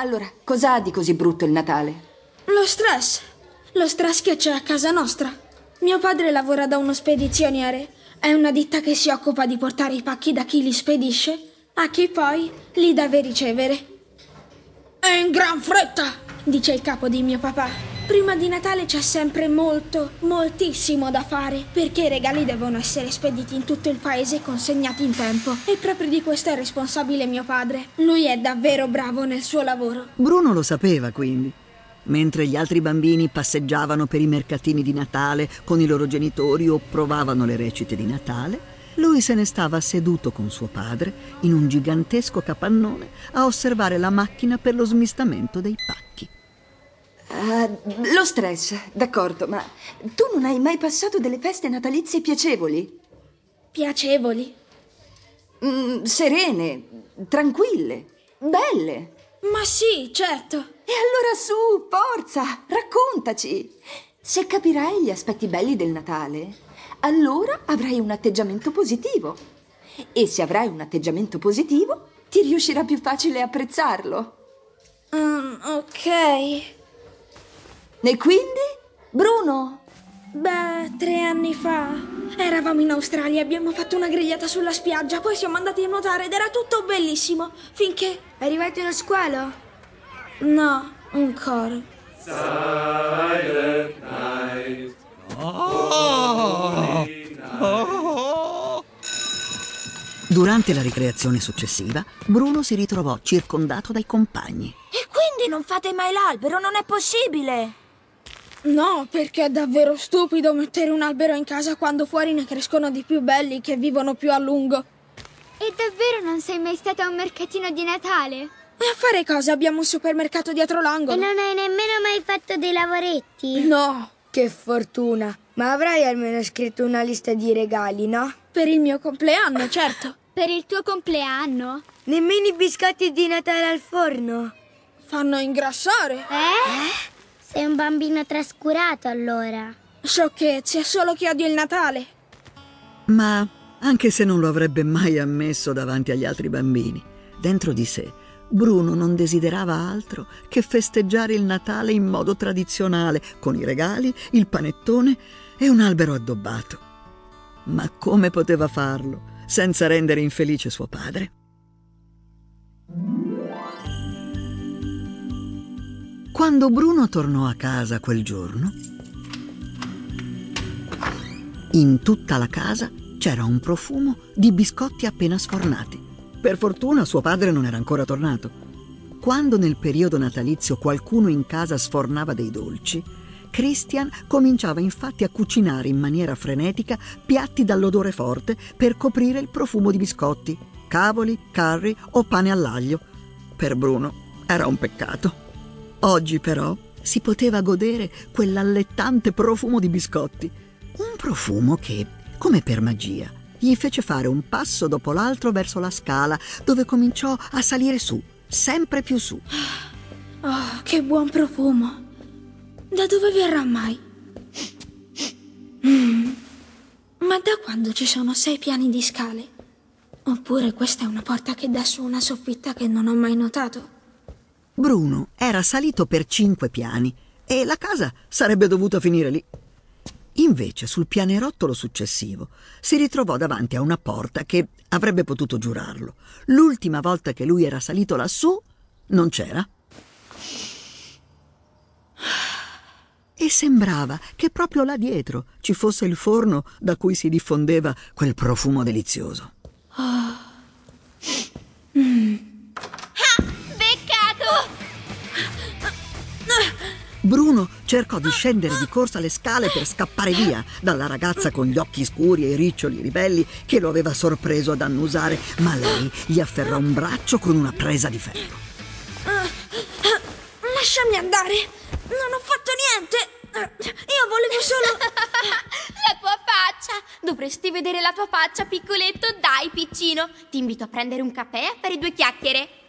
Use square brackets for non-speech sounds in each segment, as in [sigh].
Allora, cos'ha di così brutto il Natale? Lo stress. Lo stress che c'è a casa nostra. Mio padre lavora da uno spedizioniere. È una ditta che si occupa di portare i pacchi da chi li spedisce a chi poi li deve ricevere. È in gran fretta, dice il capo di mio papà. Prima di Natale c'è sempre molto, moltissimo da fare, perché i regali devono essere spediti in tutto il paese e consegnati in tempo. E proprio di questo è responsabile mio padre. Lui è davvero bravo nel suo lavoro. Bruno lo sapeva, quindi. Mentre gli altri bambini passeggiavano per i mercatini di Natale con i loro genitori o provavano le recite di Natale, lui se ne stava seduto con suo padre in un gigantesco capannone a osservare la macchina per lo smistamento dei pacchi. Uh, lo stress, d'accordo, ma tu non hai mai passato delle feste natalizie piacevoli? Piacevoli? Mm, serene, tranquille, belle. Ma sì, certo. E allora su, forza, raccontaci. Se capirai gli aspetti belli del Natale, allora avrai un atteggiamento positivo. E se avrai un atteggiamento positivo, ti riuscirà più facile apprezzarlo. Um, ok. E quindi? Bruno? Beh, tre anni fa. Eravamo in Australia, abbiamo fatto una grigliata sulla spiaggia, poi siamo andati a nuotare ed era tutto bellissimo. Finché. Arrivati allo squalo? No, un coro. Silent night. Oh. Oh. Durante la ricreazione successiva, Bruno si ritrovò circondato dai compagni. E quindi non fate mai l'albero? Non è possibile! No, perché è davvero stupido mettere un albero in casa quando fuori ne crescono di più belli che vivono più a lungo. E davvero non sei mai stata a un mercatino di Natale? E a fare cosa? Abbiamo un supermercato dietro l'angolo. E non hai nemmeno mai fatto dei lavoretti? No. Che fortuna. Ma avrai almeno scritto una lista di regali, no? Per il mio compleanno, certo. [laughs] per il tuo compleanno? Nemmeno i biscotti di Natale al forno? Fanno ingrassare. Eh? eh? Sei un bambino trascurato allora. Sciocchezze, è solo che odio il Natale. Ma anche se non lo avrebbe mai ammesso davanti agli altri bambini, dentro di sé Bruno non desiderava altro che festeggiare il Natale in modo tradizionale, con i regali, il panettone e un albero addobbato. Ma come poteva farlo senza rendere infelice suo padre? Quando Bruno tornò a casa quel giorno, in tutta la casa c'era un profumo di biscotti appena sfornati. Per fortuna suo padre non era ancora tornato. Quando nel periodo natalizio qualcuno in casa sfornava dei dolci, Christian cominciava infatti a cucinare in maniera frenetica piatti dall'odore forte per coprire il profumo di biscotti, cavoli, curry o pane all'aglio. Per Bruno era un peccato. Oggi però si poteva godere quell'allettante profumo di biscotti. Un profumo che, come per magia, gli fece fare un passo dopo l'altro verso la scala, dove cominciò a salire su, sempre più su. Oh, che buon profumo! Da dove verrà mai? Mm. Ma da quando ci sono sei piani di scale? Oppure questa è una porta che dà su una soffitta che non ho mai notato? Bruno era salito per cinque piani e la casa sarebbe dovuta finire lì. Invece, sul pianerottolo successivo, si ritrovò davanti a una porta che avrebbe potuto giurarlo. L'ultima volta che lui era salito lassù, non c'era. E sembrava che proprio là dietro ci fosse il forno da cui si diffondeva quel profumo delizioso. Cercò di scendere di corsa le scale per scappare via dalla ragazza con gli occhi scuri e i riccioli ribelli che lo aveva sorpreso ad annusare, ma lei gli afferrò un braccio con una presa di ferro. lasciami andare! Non ho fatto niente! Io volevo solo... [laughs] la tua faccia! Dovresti vedere la tua faccia, piccoletto! Dai, piccino! Ti invito a prendere un caffè e a fare due chiacchiere.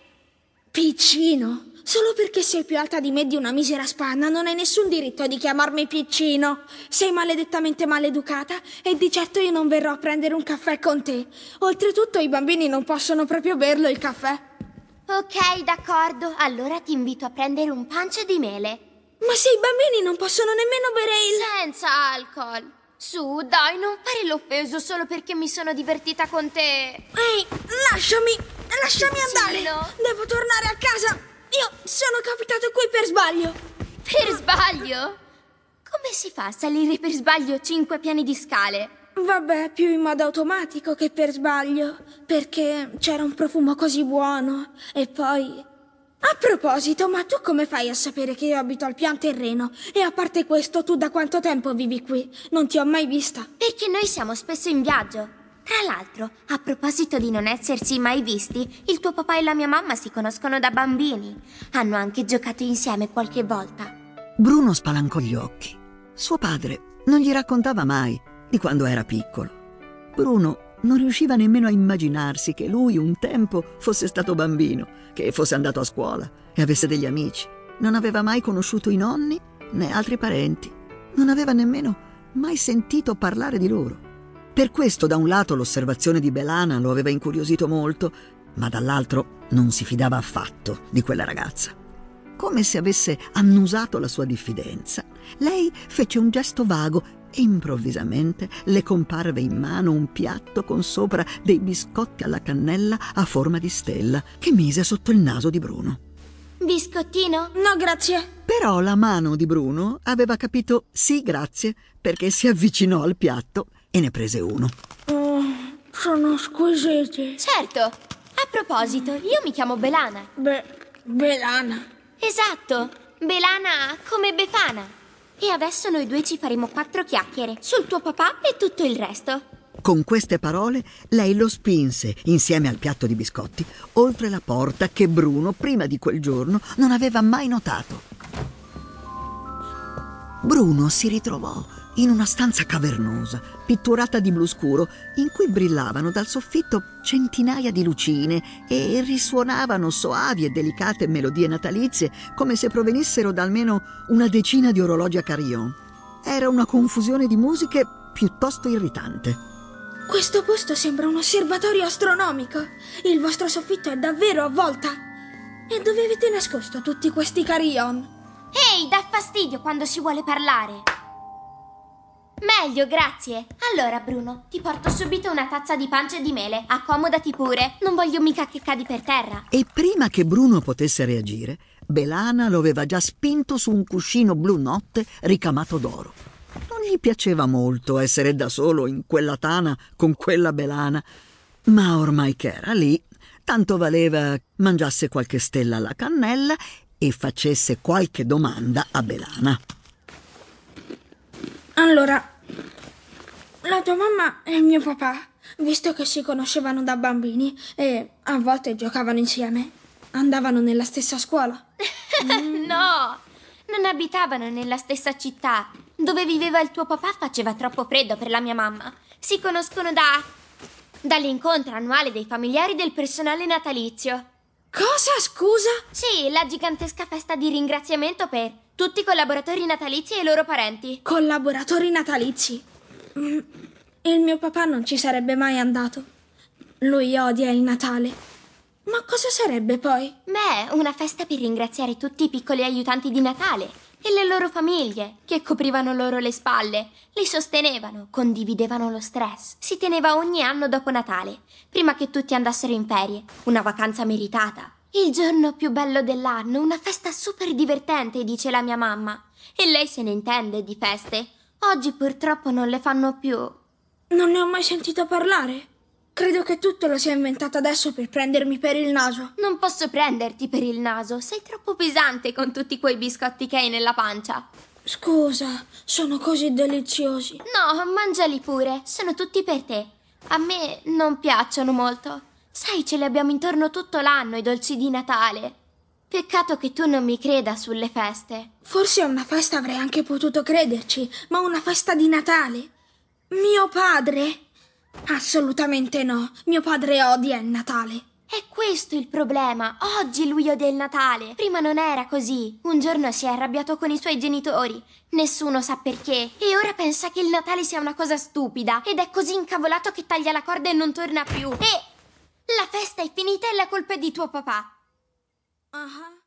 Piccino? Solo perché sei più alta di me di una misera spanna non hai nessun diritto di chiamarmi piccino. Sei maledettamente maleducata e di certo io non verrò a prendere un caffè con te. Oltretutto i bambini non possono proprio berlo il caffè. Ok, d'accordo. Allora ti invito a prendere un pancio di mele. Ma se i bambini non possono nemmeno bere il... Senza alcol. Su, dai, non fare l'offeso solo perché mi sono divertita con te. Ehi, lasciami! Lasciami andare! Devo tornare a casa! Io sono capitato qui per sbaglio! Per sbaglio? Come si fa a salire per sbaglio cinque piani di scale? Vabbè, più in modo automatico che per sbaglio, perché c'era un profumo così buono. E poi... A proposito, ma tu come fai a sapere che io abito al pian terreno? E a parte questo, tu da quanto tempo vivi qui? Non ti ho mai vista. Perché noi siamo spesso in viaggio. Tra l'altro, a proposito di non essersi mai visti, il tuo papà e la mia mamma si conoscono da bambini. Hanno anche giocato insieme qualche volta. Bruno spalancò gli occhi. Suo padre non gli raccontava mai di quando era piccolo. Bruno non riusciva nemmeno a immaginarsi che lui un tempo fosse stato bambino, che fosse andato a scuola e avesse degli amici. Non aveva mai conosciuto i nonni né altri parenti. Non aveva nemmeno mai sentito parlare di loro. Per questo da un lato l'osservazione di Belana lo aveva incuriosito molto, ma dall'altro non si fidava affatto di quella ragazza. Come se avesse annusato la sua diffidenza, lei fece un gesto vago e improvvisamente le comparve in mano un piatto con sopra dei biscotti alla cannella a forma di stella che mise sotto il naso di Bruno. Biscottino? No, grazie. Però la mano di Bruno aveva capito sì, grazie, perché si avvicinò al piatto e ne prese uno. Oh, sono squisiti. Certo. A proposito, io mi chiamo Belana. Beh, Belana. Esatto. Belana come Befana. E adesso noi due ci faremo quattro chiacchiere sul tuo papà e tutto il resto. Con queste parole lei lo spinse, insieme al piatto di biscotti, oltre la porta che Bruno, prima di quel giorno, non aveva mai notato. Bruno si ritrovò in una stanza cavernosa, pitturata di blu scuro, in cui brillavano dal soffitto centinaia di lucine e risuonavano soavi e delicate melodie natalizie come se provenissero da almeno una decina di orologi a carillon. Era una confusione di musiche piuttosto irritante. Questo posto sembra un osservatorio astronomico. Il vostro soffitto è davvero a volta. E dove avete nascosto tutti questi carillon? Ehi, dà fastidio quando si vuole parlare. Meglio, grazie. Allora, Bruno, ti porto subito una tazza di pancia di mele. Accomodati pure. Non voglio mica che cadi per terra. E prima che Bruno potesse reagire, Belana lo aveva già spinto su un cuscino blu notte ricamato d'oro. Non gli piaceva molto essere da solo in quella tana con quella Belana, ma ormai che era lì, tanto valeva mangiasse qualche stella alla cannella e facesse qualche domanda a Belana. Allora, la tua mamma e il mio papà, visto che si conoscevano da bambini e a volte giocavano insieme, andavano nella stessa scuola. [laughs] no, non abitavano nella stessa città. Dove viveva il tuo papà faceva troppo freddo per la mia mamma. Si conoscono da... dall'incontro annuale dei familiari del personale natalizio. Cosa, scusa? Sì, la gigantesca festa di ringraziamento per tutti i collaboratori natalizi e i loro parenti. Collaboratori natalizi. Mm, Il mio papà non ci sarebbe mai andato. Lui odia il Natale. Ma cosa sarebbe poi? Beh, una festa per ringraziare tutti i piccoli aiutanti di Natale e le loro famiglie, che coprivano loro le spalle, li sostenevano, condividevano lo stress. Si teneva ogni anno dopo Natale, prima che tutti andassero in ferie, una vacanza meritata. Il giorno più bello dell'anno, una festa super divertente, dice la mia mamma. E lei se ne intende di feste. Oggi purtroppo non le fanno più. Non ne ho mai sentito parlare. Credo che tutto lo sia inventato adesso per prendermi per il naso. Non posso prenderti per il naso, sei troppo pesante con tutti quei biscotti che hai nella pancia. Scusa, sono così deliziosi. No, mangiali pure, sono tutti per te. A me non piacciono molto. Sai, ce li abbiamo intorno tutto l'anno i dolci di Natale. Peccato che tu non mi creda sulle feste. Forse a una festa avrei anche potuto crederci, ma una festa di Natale? Mio padre? Assolutamente no. Mio padre odia il Natale. È questo il problema. Oggi lui odia il Natale. Prima non era così. Un giorno si è arrabbiato con i suoi genitori. Nessuno sa perché. E ora pensa che il Natale sia una cosa stupida. Ed è così incavolato che taglia la corda e non torna più. E la festa è finita e la colpa è di tuo papà. Uh-huh.